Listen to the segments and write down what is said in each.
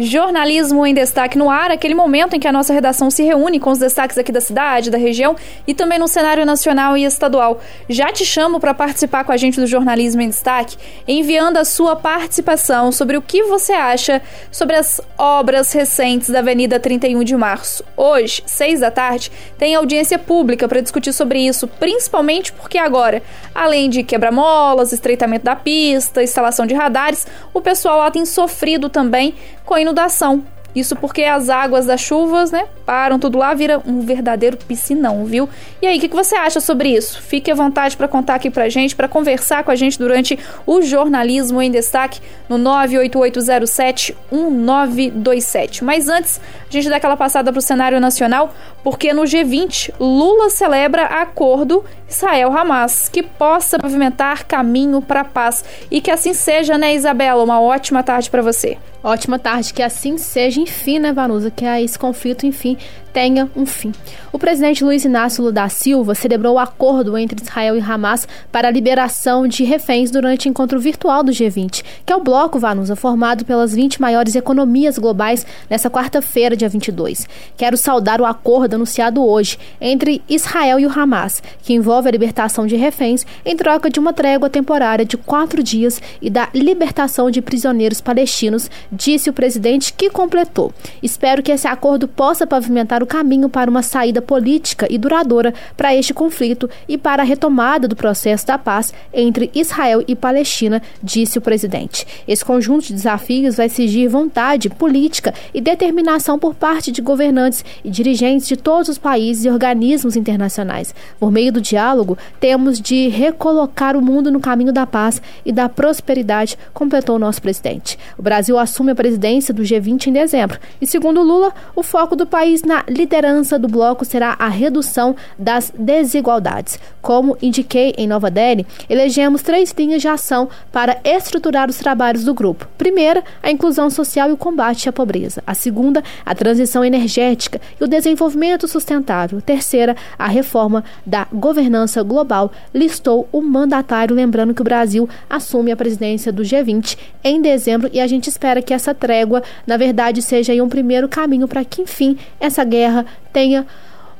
Jornalismo em Destaque no ar, aquele momento em que a nossa redação se reúne com os destaques aqui da cidade, da região e também no cenário nacional e estadual. Já te chamo para participar com a gente do Jornalismo em Destaque, enviando a sua participação sobre o que você acha sobre as obras recentes da Avenida 31 de Março. Hoje, seis da tarde, tem audiência pública para discutir sobre isso, principalmente porque agora, além de quebra-molas, estreitamento da pista, instalação de radares, o pessoal lá tem sofrido também com a inundação. Isso porque as águas das chuvas, né, param tudo lá, vira um verdadeiro piscinão, viu? E aí, o que, que você acha sobre isso? Fique à vontade para contar aqui pra gente, para conversar com a gente durante o jornalismo em destaque no 988071927. Mas antes, a gente dá aquela passada pro cenário nacional, porque no G20, Lula celebra acordo Israel-Hamas, que possa pavimentar caminho para paz. E que assim seja, né, Isabela? Uma ótima tarde para você. Ótima tarde, que assim seja, enfim, né, Vanusa? Que esse conflito, enfim, tenha um fim. O presidente Luiz Inácio Lula da Silva celebrou o acordo entre Israel e Hamas para a liberação de reféns durante o encontro virtual do G20, que é o bloco, Vanusa, formado pelas 20 maiores economias globais nessa quarta-feira, dia 22. Quero saudar o acordo anunciado hoje entre Israel e o Hamas, que envolve a libertação de reféns em troca de uma trégua temporária de quatro dias e da libertação de prisioneiros palestinos, disse o presidente, que completou. Espero que esse acordo possa pavimentar o caminho para uma saída política e duradoura para este conflito e para a retomada do processo da paz entre Israel e Palestina, disse o presidente. Esse conjunto de desafios vai exigir vontade política e determinação por parte de governantes e dirigentes de todos os países e organismos internacionais. Por meio do diálogo, temos de recolocar o mundo no caminho da paz e da prosperidade, completou o nosso presidente. O Brasil assume a presidência do G20 em dezembro e, segundo Lula, o foco do país na liderança do bloco será a redução das desigualdades. Como indiquei em Nova Delhi, elegemos três linhas de ação para estruturar os trabalhos do grupo. Primeira, a inclusão social e o combate à pobreza. A segunda, a transição energética e o desenvolvimento sustentável. Terceira, a reforma da governança global, listou o mandatário, lembrando que o Brasil assume a presidência do G20 em dezembro e a gente espera que essa trégua, na verdade, seja um primeiro caminho para que, enfim, essa guerra guerra tenha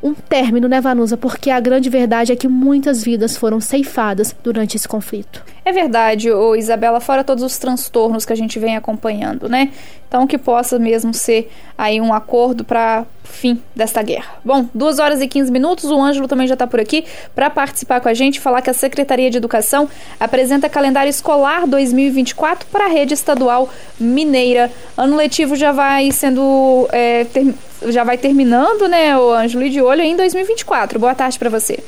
um término, né, Vanusa? Porque a grande verdade é que muitas vidas foram ceifadas durante esse conflito. É verdade, ô Isabela, fora todos os transtornos que a gente vem acompanhando, né? Então que possa mesmo ser aí um acordo para fim desta guerra. Bom, 2 horas e 15 minutos, o Ângelo também já está por aqui para participar com a gente, falar que a Secretaria de Educação apresenta calendário escolar 2024 para a rede estadual mineira. Ano letivo já vai sendo é, já vai terminando, né, o Ângelo, de olho em 2024. Boa tarde para você.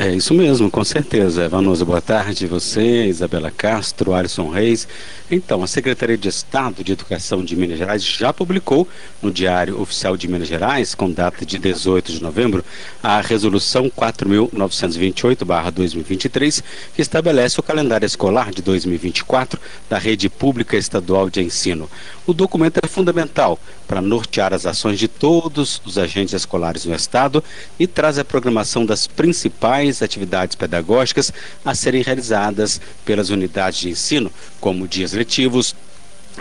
É isso mesmo, com certeza. Vanusa, boa tarde. Você, Isabela Castro, Alisson Reis. Então, a Secretaria de Estado de Educação de Minas Gerais já publicou no Diário Oficial de Minas Gerais, com data de 18 de novembro, a Resolução 4.928-2023, que estabelece o calendário escolar de 2024 da Rede Pública Estadual de Ensino. O documento é fundamental para nortear as ações de todos os agentes escolares no Estado e traz a programação das principais atividades pedagógicas a serem realizadas pelas unidades de ensino, como dias letivos,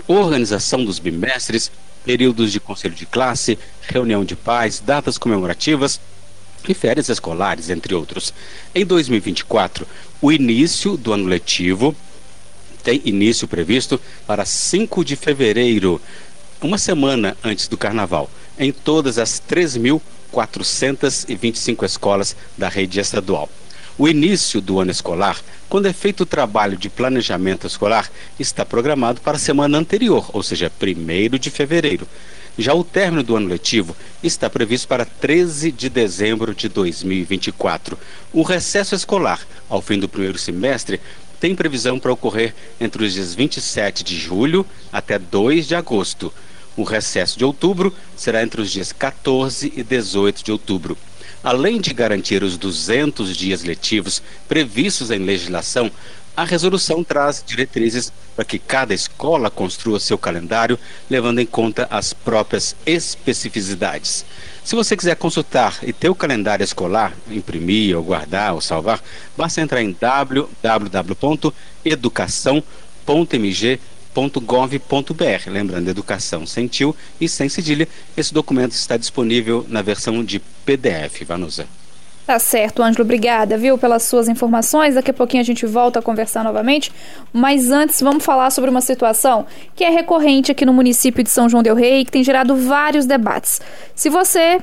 organização dos bimestres, períodos de conselho de classe, reunião de pais, datas comemorativas e férias escolares, entre outros. Em 2024, o início do ano letivo tem início previsto para 5 de fevereiro, uma semana antes do carnaval, em todas as 3.425 escolas da rede estadual. O início do ano escolar, quando é feito o trabalho de planejamento escolar, está programado para a semana anterior, ou seja, 1 de fevereiro. Já o término do ano letivo está previsto para 13 de dezembro de 2024. O recesso escolar, ao fim do primeiro semestre, tem previsão para ocorrer entre os dias 27 de julho até 2 de agosto. O recesso de outubro será entre os dias 14 e 18 de outubro. Além de garantir os 200 dias letivos previstos em legislação, a resolução traz diretrizes para que cada escola construa seu calendário, levando em conta as próprias especificidades. Se você quiser consultar e ter o calendário escolar, imprimir ou guardar ou salvar, basta entrar em www.educação.mg.br educação.gov.br. Lembrando, educação sem tio e sem cedilha. Esse documento está disponível na versão de PDF. Vanusa. Tá certo, Ângelo, obrigada, viu, pelas suas informações. Daqui a pouquinho a gente volta a conversar novamente. Mas antes, vamos falar sobre uma situação que é recorrente aqui no município de São João Del Rei e que tem gerado vários debates. Se você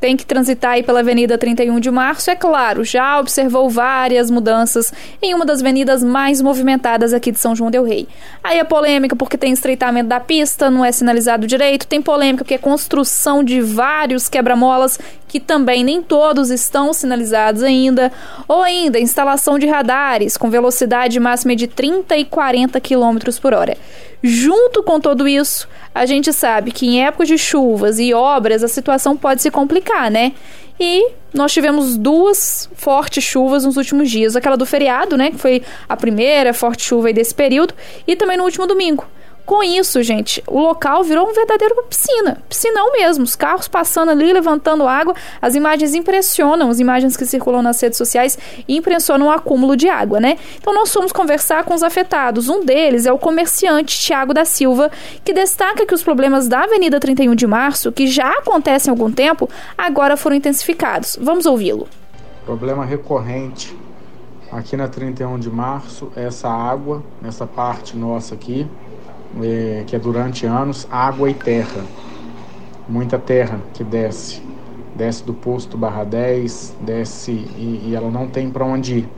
tem que transitar aí pela Avenida 31 de Março, é claro, já observou várias mudanças em uma das avenidas mais movimentadas aqui de São João del Rei. Aí a polêmica porque tem estreitamento da pista, não é sinalizado direito, tem polêmica porque é construção de vários quebra-molas que também nem todos estão sinalizados ainda, ou ainda instalação de radares com velocidade máxima de 30 e 40 km por hora. Junto com tudo isso, a gente sabe que em épocas de chuvas e obras a situação pode se complicar, né? E nós tivemos duas fortes chuvas nos últimos dias. Aquela do feriado, né? Que foi a primeira forte chuva desse período. E também no último domingo. Com isso, gente, o local virou um verdadeiro piscina, piscinão mesmo. Os carros passando ali, levantando água. As imagens impressionam, as imagens que circulam nas redes sociais impressionam o acúmulo de água, né? Então nós fomos conversar com os afetados. Um deles é o comerciante Tiago da Silva, que destaca que os problemas da Avenida 31 de Março, que já acontecem há algum tempo, agora foram intensificados. Vamos ouvi-lo. Problema recorrente aqui na 31 de Março essa água, nessa parte nossa aqui é, que é durante anos água e terra. Muita terra que desce. Desce do posto barra 10, desce e, e ela não tem para onde ir.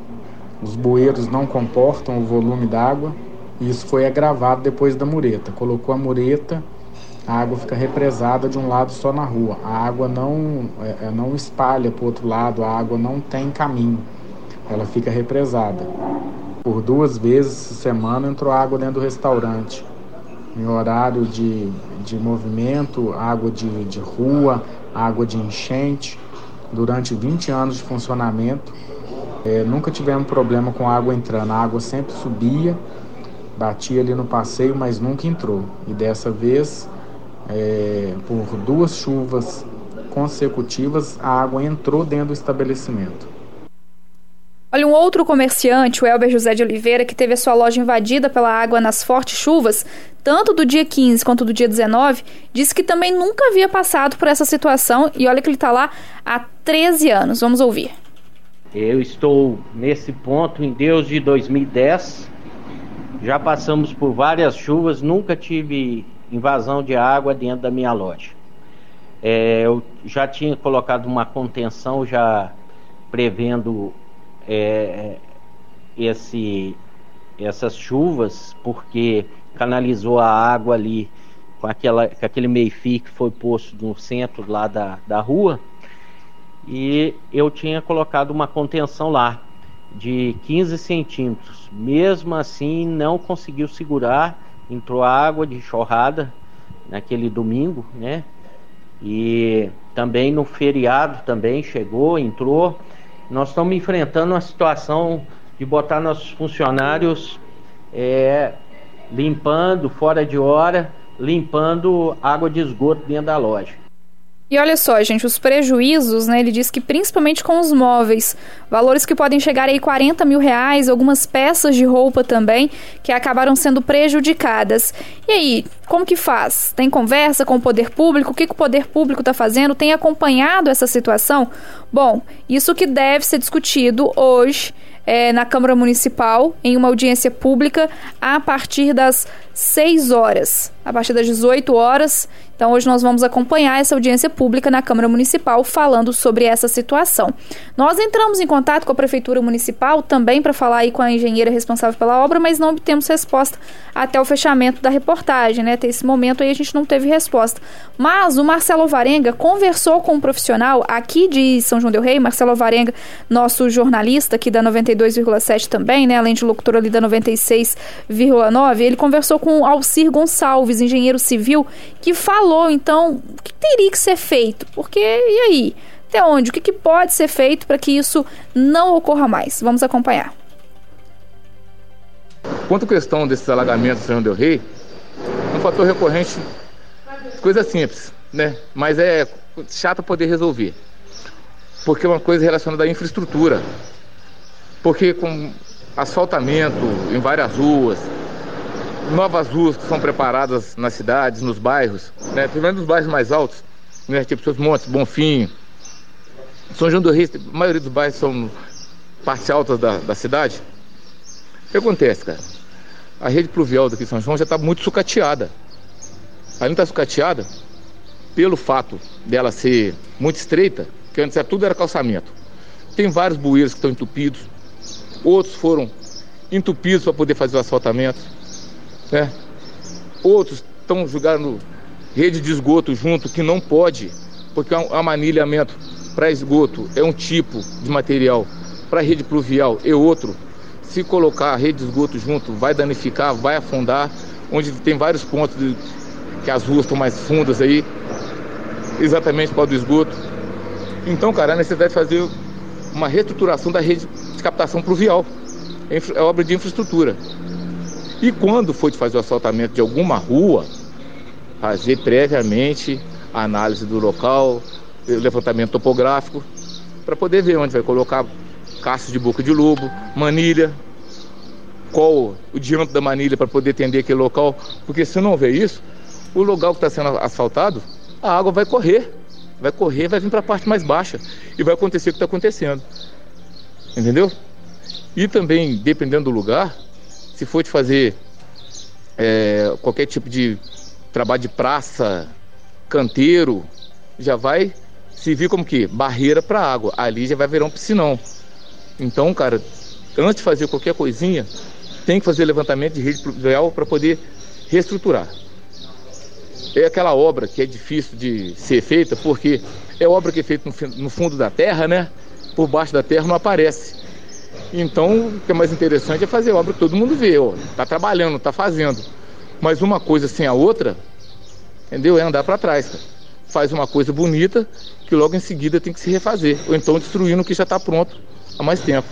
Os bueiros não comportam o volume d'água. Isso foi agravado depois da mureta. Colocou a mureta, a água fica represada de um lado só na rua. A água não, é, é não espalha para o outro lado, a água não tem caminho. Ela fica represada. Por duas vezes essa semana entrou água dentro do restaurante em horário de, de movimento, água de, de rua, água de enchente. Durante 20 anos de funcionamento, é, nunca tivemos problema com água entrando. A água sempre subia, batia ali no passeio, mas nunca entrou. E dessa vez, é, por duas chuvas consecutivas, a água entrou dentro do estabelecimento. Olha, um outro comerciante, o Elber José de Oliveira, que teve a sua loja invadida pela água nas fortes chuvas, tanto do dia 15 quanto do dia 19, disse que também nunca havia passado por essa situação e olha que ele está lá há 13 anos. Vamos ouvir. Eu estou nesse ponto em Deus de 2010. Já passamos por várias chuvas, nunca tive invasão de água dentro da minha loja. É, eu já tinha colocado uma contenção já prevendo é, esse, essas chuvas, porque canalizou a água ali com, aquela, com aquele meio-fio que foi posto no centro lá da, da rua. E eu tinha colocado uma contenção lá de 15 centímetros. Mesmo assim, não conseguiu segurar. Entrou água de chorrada naquele domingo, né? E também no feriado também chegou, entrou. Nós estamos enfrentando uma situação de botar nossos funcionários é, limpando fora de hora, limpando água de esgoto dentro da loja. E olha só, gente, os prejuízos, né? Ele diz que principalmente com os móveis, valores que podem chegar aí 40 mil reais, algumas peças de roupa também, que acabaram sendo prejudicadas. E aí, como que faz? Tem conversa com o poder público? O que, que o poder público está fazendo? Tem acompanhado essa situação? Bom, isso que deve ser discutido hoje é, na Câmara Municipal, em uma audiência pública, a partir das 6 horas. A partir das 18 horas, então, hoje nós vamos acompanhar essa audiência pública na Câmara Municipal falando sobre essa situação. Nós entramos em contato com a Prefeitura Municipal também para falar aí com a engenheira responsável pela obra, mas não obtemos resposta até o fechamento da reportagem, né? Até esse momento aí a gente não teve resposta. Mas o Marcelo Varenga conversou com um profissional aqui de São João del Rei, Marcelo Varenga, nosso jornalista aqui da 92,7 também, né? Além de locutor ali da 96,9, ele conversou com Alcir Gonçalves, engenheiro civil, que falou então, o que teria que ser feito? Porque, e aí? Até onde? O que, que pode ser feito para que isso não ocorra mais? Vamos acompanhar. Quanto à questão desses alagamentos do Senhor Del Rei, é um fator recorrente, coisa simples, né? Mas é chato poder resolver. Porque é uma coisa relacionada à infraestrutura. Porque com asfaltamento em várias ruas, novas ruas que são preparadas nas cidades, nos bairros, né? principalmente nos bairros mais altos, né? tipo Seus Montes, Bonfim, São João do Rei, a maioria dos bairros são partes altas da, da cidade. O que acontece, cara? A rede pluvial daqui de São João já está muito sucateada. Ela não está sucateada pelo fato dela ser muito estreita, que antes tudo era calçamento. Tem vários bueiros que estão entupidos, outros foram entupidos para poder fazer o asfaltamento. Né? Outros estão jogando rede de esgoto junto, que não pode, porque o amanilhamento para esgoto é um tipo de material, para rede pluvial é outro. Se colocar a rede de esgoto junto, vai danificar, vai afundar, onde tem vários pontos de, que as ruas estão mais fundas aí, exatamente para o esgoto. Então, cara, a necessidade de fazer uma reestruturação da rede de captação pluvial. É, é obra de infraestrutura. E quando for fazer o assaltamento de alguma rua, fazer previamente a análise do local, levantamento topográfico, para poder ver onde vai colocar caças de boca de lobo, manilha, qual o diâmetro da manilha para poder atender aquele local, porque se não ver isso, o local que está sendo asfaltado, a água vai correr, vai correr, vai vir para a parte mais baixa e vai acontecer o que está acontecendo, entendeu? E também, dependendo do lugar, se for de fazer é, qualquer tipo de trabalho de praça, canteiro, já vai servir como que? Barreira para água. Ali já vai virar um piscinão. Então, cara, antes de fazer qualquer coisinha, tem que fazer levantamento de rede pluvial para poder reestruturar. É aquela obra que é difícil de ser feita, porque é obra que é feita no fundo da terra, né? Por baixo da terra não aparece. Então, o que é mais interessante é fazer obra que todo mundo vê, ó, tá trabalhando, tá fazendo. Mas uma coisa sem a outra, entendeu? É andar para trás. Cara. Faz uma coisa bonita que logo em seguida tem que se refazer, ou então destruindo o que já está pronto há mais tempo.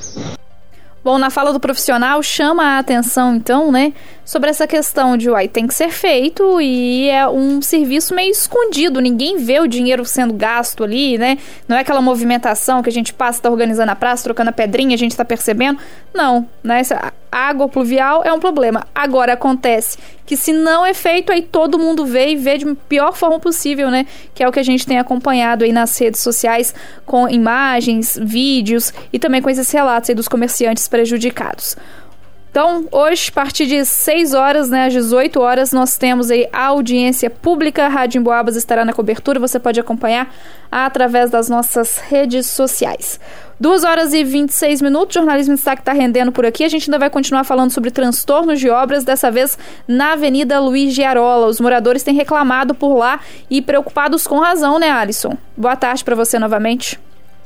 Bom, na fala do profissional, chama a atenção, então, né, sobre essa questão de, uai, tem que ser feito e é um serviço meio escondido, ninguém vê o dinheiro sendo gasto ali, né? Não é aquela movimentação que a gente passa, tá organizando a praça, trocando a pedrinha, a gente tá percebendo. Não, né? Essa água pluvial é um problema. Agora acontece que se não é feito, aí todo mundo vê e vê de pior forma possível, né? Que é o que a gente tem acompanhado aí nas redes sociais com imagens, vídeos e também com esses relatos aí dos comerciantes prejudicados. Então, hoje, a partir de 6 horas, né, às 18 horas, nós temos aí a audiência pública. A Rádio Emboabas estará na cobertura. Você pode acompanhar através das nossas redes sociais. 2 horas e 26 minutos, jornalismo em destaque está rendendo por aqui. A gente ainda vai continuar falando sobre transtornos de obras, dessa vez na Avenida Luiz Giarola. Os moradores têm reclamado por lá e preocupados com razão, né, Alisson? Boa tarde para você novamente.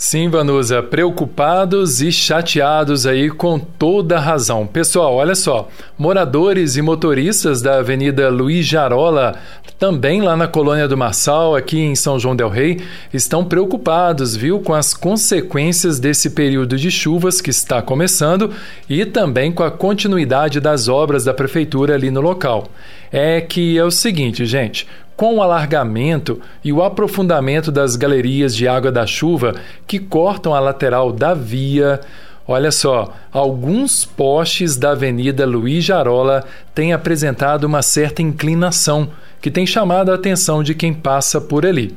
Sim, Vanusa, preocupados e chateados aí com toda razão. Pessoal, olha só, moradores e motoristas da Avenida Luiz Jarola, também lá na Colônia do Marçal, aqui em São João del Rei, estão preocupados, viu, com as consequências desse período de chuvas que está começando e também com a continuidade das obras da prefeitura ali no local. É que é o seguinte, gente, com o alargamento e o aprofundamento das galerias de água da chuva que cortam a lateral da via. Olha só, alguns postes da Avenida Luiz Jarola têm apresentado uma certa inclinação que tem chamado a atenção de quem passa por ali.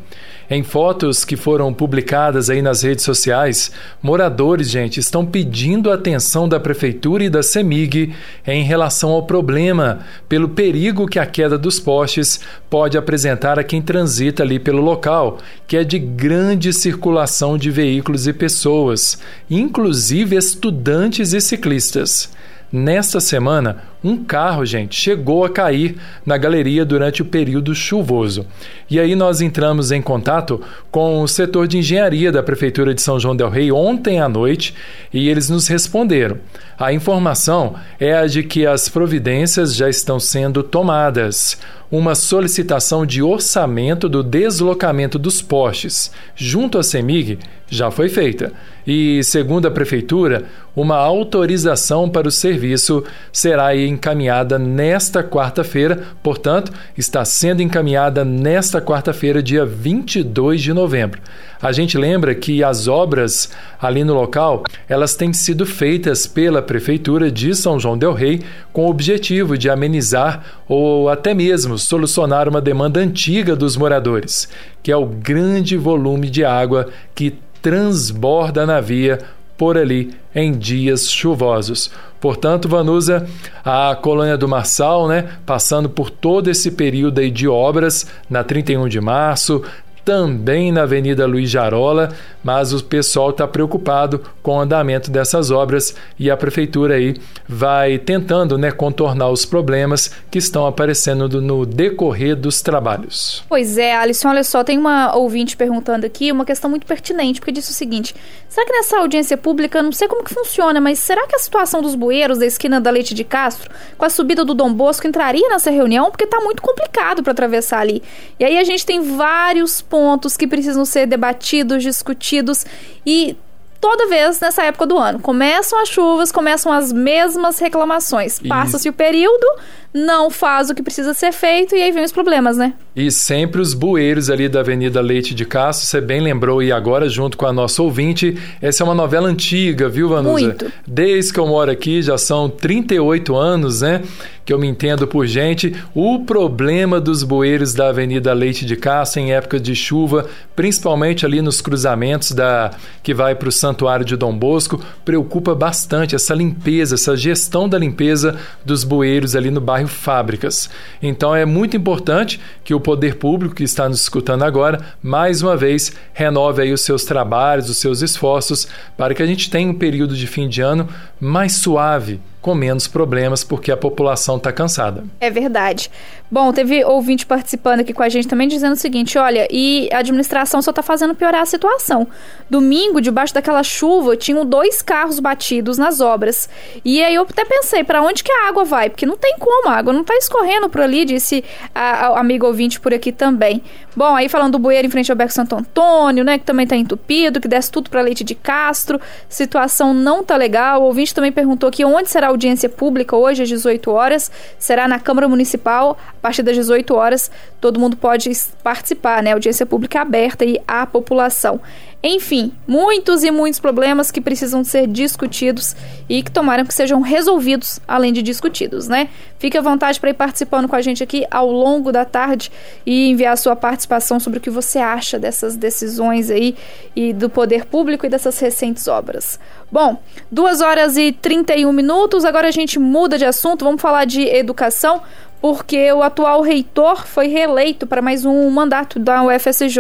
Em fotos que foram publicadas aí nas redes sociais, moradores, gente, estão pedindo a atenção da prefeitura e da CEMIG em relação ao problema, pelo perigo que a queda dos postes pode apresentar a quem transita ali pelo local, que é de grande circulação de veículos e pessoas, inclusive estudantes e ciclistas. Nesta semana, um carro, gente, chegou a cair na galeria durante o período chuvoso. E aí nós entramos em contato com o setor de engenharia da Prefeitura de São João del Rei ontem à noite e eles nos responderam. A informação é a de que as providências já estão sendo tomadas. Uma solicitação de orçamento do deslocamento dos postes junto à CEMIG já foi feita. E, segundo a Prefeitura, uma autorização para o serviço será encaminhada nesta quarta-feira, portanto, está sendo encaminhada nesta quarta-feira, dia 22 de novembro. A gente lembra que as obras ali no local, elas têm sido feitas pela prefeitura de São João del Rei com o objetivo de amenizar ou até mesmo solucionar uma demanda antiga dos moradores, que é o grande volume de água que transborda na via por ali em dias chuvosos. Portanto, Vanusa, a colônia do Marçal, né, passando por todo esse período aí de obras na 31 de março, também na Avenida Luiz Jarola, mas o pessoal está preocupado com o andamento dessas obras e a prefeitura aí vai tentando né, contornar os problemas que estão aparecendo no decorrer dos trabalhos. Pois é, Alisson, olha só, tem uma ouvinte perguntando aqui uma questão muito pertinente, porque disse o seguinte: será que nessa audiência pública, não sei como que funciona, mas será que a situação dos bueiros da esquina da Leite de Castro, com a subida do Dom Bosco, entraria nessa reunião? Porque está muito complicado para atravessar ali. E aí a gente tem vários pontos que precisam ser debatidos, discutidos e toda vez nessa época do ano. Começam as chuvas, começam as mesmas reclamações. Passa-se o período, não faz o que precisa ser feito e aí vem os problemas, né? E sempre os bueiros ali da Avenida Leite de Castro, você bem lembrou, e agora junto com a nossa ouvinte, essa é uma novela antiga, viu, Vanusa? Muito. Desde que eu moro aqui, já são 38 anos, né? Que eu me entendo por gente. O problema dos bueiros da Avenida Leite de Castro em época de chuva, principalmente ali nos cruzamentos da que vai para o Santuário de Dom Bosco, preocupa bastante essa limpeza, essa gestão da limpeza dos bueiros ali no bairro Fábricas. Então é muito importante que o poder público que está nos escutando agora, mais uma vez, renove aí os seus trabalhos, os seus esforços para que a gente tenha um período de fim de ano mais suave, com menos problemas, porque a população está cansada. É verdade. Bom, teve ouvinte participando aqui com a gente também dizendo o seguinte: olha, e a administração só está fazendo piorar a situação. Domingo, debaixo daquela chuva, tinham dois carros batidos nas obras. E aí eu até pensei, para onde que a água vai? Porque não tem como, a água não está escorrendo por ali, disse a, a amigo ouvinte por aqui também. Bom, aí falando do bueiro em frente ao Beco Santo Antônio, né, que também está entupido, que desce tudo para Leite de Castro, situação não tá legal. O ouvinte também perguntou aqui onde será audiência pública hoje às 18 horas. Será na Câmara Municipal, a partir das 18 horas. Todo mundo pode participar, né? Audiência pública aberta e à população. Enfim, muitos e muitos problemas que precisam ser discutidos e que tomaram que sejam resolvidos, além de discutidos, né? Fique à vontade para ir participando com a gente aqui ao longo da tarde e enviar a sua participação sobre o que você acha dessas decisões aí e do poder público e dessas recentes obras. Bom, 2 horas e 31 minutos, agora a gente muda de assunto, vamos falar de educação, porque o atual reitor foi reeleito para mais um mandato da UFSJ,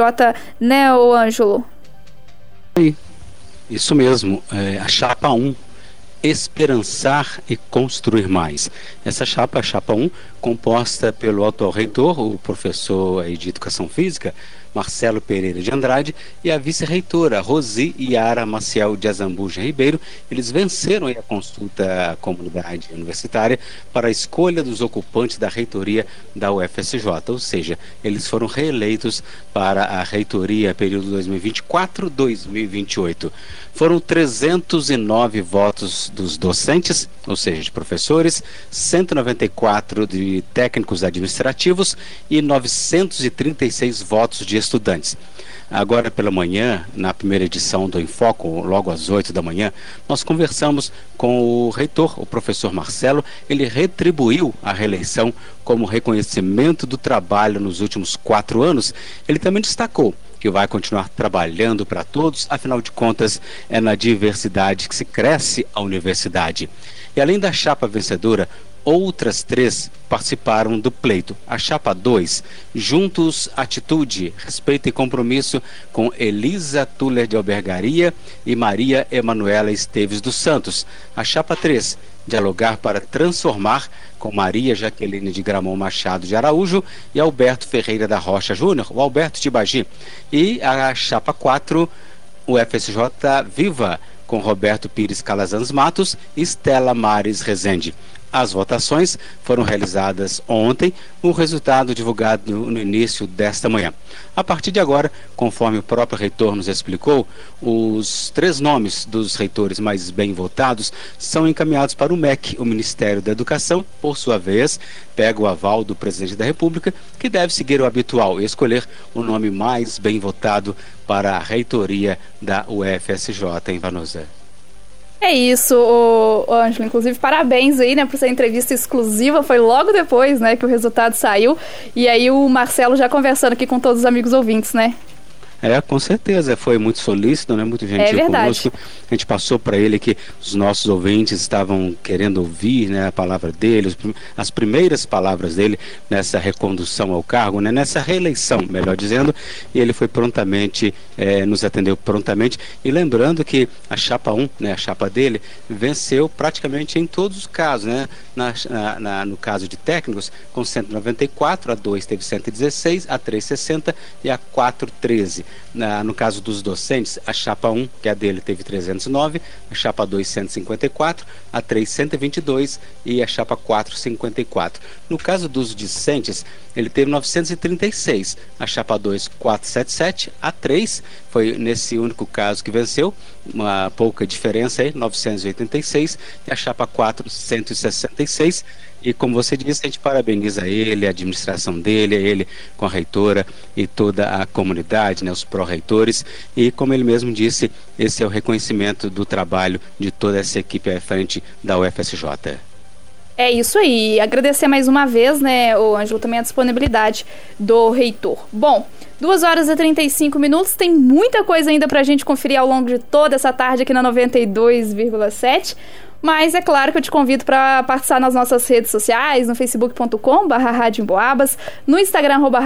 né, o Ângelo? Isso mesmo, é, a chapa 1, esperançar e construir mais. Essa chapa, a chapa 1, composta pelo atual reitor, o professor de Educação Física, Marcelo Pereira de Andrade, e a vice-reitora Rosi Yara Maciel de Azambuja Ribeiro. Eles venceram a consulta à comunidade universitária para a escolha dos ocupantes da reitoria da UFSJ, ou seja, eles foram reeleitos para a reitoria período 2024-2028. Foram 309 votos dos docentes, ou seja, de professores, 194 de técnicos administrativos e 936 votos de estudantes. Agora pela manhã, na primeira edição do Enfoco, logo às 8 da manhã, nós conversamos com o reitor, o professor Marcelo. Ele retribuiu a reeleição como reconhecimento do trabalho nos últimos quatro anos. Ele também destacou que vai continuar trabalhando para todos, afinal de contas, é na diversidade que se cresce a universidade. E além da chapa vencedora, outras três participaram do pleito. A chapa 2, Juntos Atitude, Respeito e Compromisso com Elisa Tuller de Albergaria e Maria Emanuela Esteves dos Santos. A chapa 3, Dialogar para Transformar com Maria Jaqueline de Gramont Machado de Araújo e Alberto Ferreira da Rocha Júnior, o Alberto Tibagi. E a chapa 4, o FSJ Viva, com Roberto Pires Calazans Matos e Estela Mares Rezende. As votações foram realizadas ontem, o resultado divulgado no início desta manhã. A partir de agora, conforme o próprio reitor nos explicou, os três nomes dos reitores mais bem votados são encaminhados para o MEC, o Ministério da Educação, por sua vez, pega o aval do presidente da República, que deve seguir o habitual e escolher o nome mais bem votado para a reitoria da UFSJ em Vanusa. É isso, o Ângelo. Inclusive, parabéns aí, né, por essa entrevista exclusiva. Foi logo depois, né, que o resultado saiu. E aí o Marcelo já conversando aqui com todos os amigos ouvintes, né? É, com certeza. Foi muito solícito, né? Muito gentil é conosco. A gente passou para ele que os nossos ouvintes estavam querendo ouvir né, a palavra dele, as primeiras palavras dele nessa recondução ao cargo, né, nessa reeleição, melhor dizendo, e ele foi prontamente, é, nos atendeu prontamente. E lembrando que a chapa 1, né, a chapa dele, venceu praticamente em todos os casos, né? Na, na, na, no caso de técnicos, com 194, a 2 teve 116, a 3 60 e a 4 13. Na, no caso dos docentes, a chapa 1, que é a dele, teve 309, a chapa 2, 154, a 3, 122 e a chapa 4, 54. No caso dos discentes, ele teve 936, a chapa 2, 477, a 3 foi nesse único caso que venceu, uma pouca diferença aí, 986, e a chapa 4, 166 e como você disse, a gente parabeniza ele, a administração dele, ele com a reitora e toda a comunidade, né, os pró-reitores. E como ele mesmo disse, esse é o reconhecimento do trabalho de toda essa equipe à frente da UFSJ. É isso aí. Agradecer mais uma vez, né, o Ângelo, também a disponibilidade do reitor. Bom, 2 horas e 35 minutos, tem muita coisa ainda pra gente conferir ao longo de toda essa tarde aqui na 92,7. Mas é claro que eu te convido para participar nas nossas redes sociais, no facebook.com barra no Instagram arroba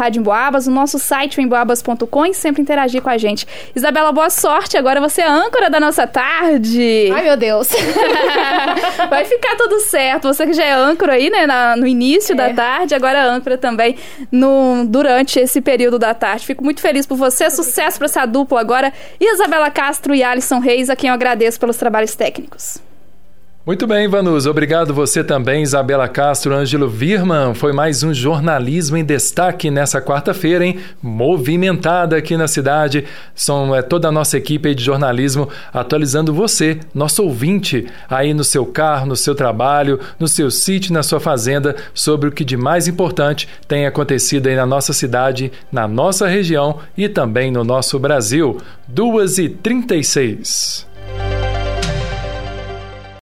no nosso site emboabas.com e sempre interagir com a gente. Isabela, boa sorte, agora você é âncora da nossa tarde. Ai, meu Deus. Vai ficar tudo certo. Você que já é âncora aí, né, na, no início é. da tarde, agora é âncora também no, durante esse período da tarde. Fico muito feliz por você, sucesso para essa dupla agora. E Isabela Castro e Alisson Reis, a quem eu agradeço pelos trabalhos técnicos. Muito bem, Vanus. Obrigado você também, Isabela Castro, Ângelo Virman. Foi mais um jornalismo em destaque nessa quarta-feira, hein? Movimentada aqui na cidade. São é, toda a nossa equipe de jornalismo atualizando você, nosso ouvinte, aí no seu carro, no seu trabalho, no seu sítio, na sua fazenda, sobre o que de mais importante tem acontecido aí na nossa cidade, na nossa região e também no nosso Brasil. 2 e 36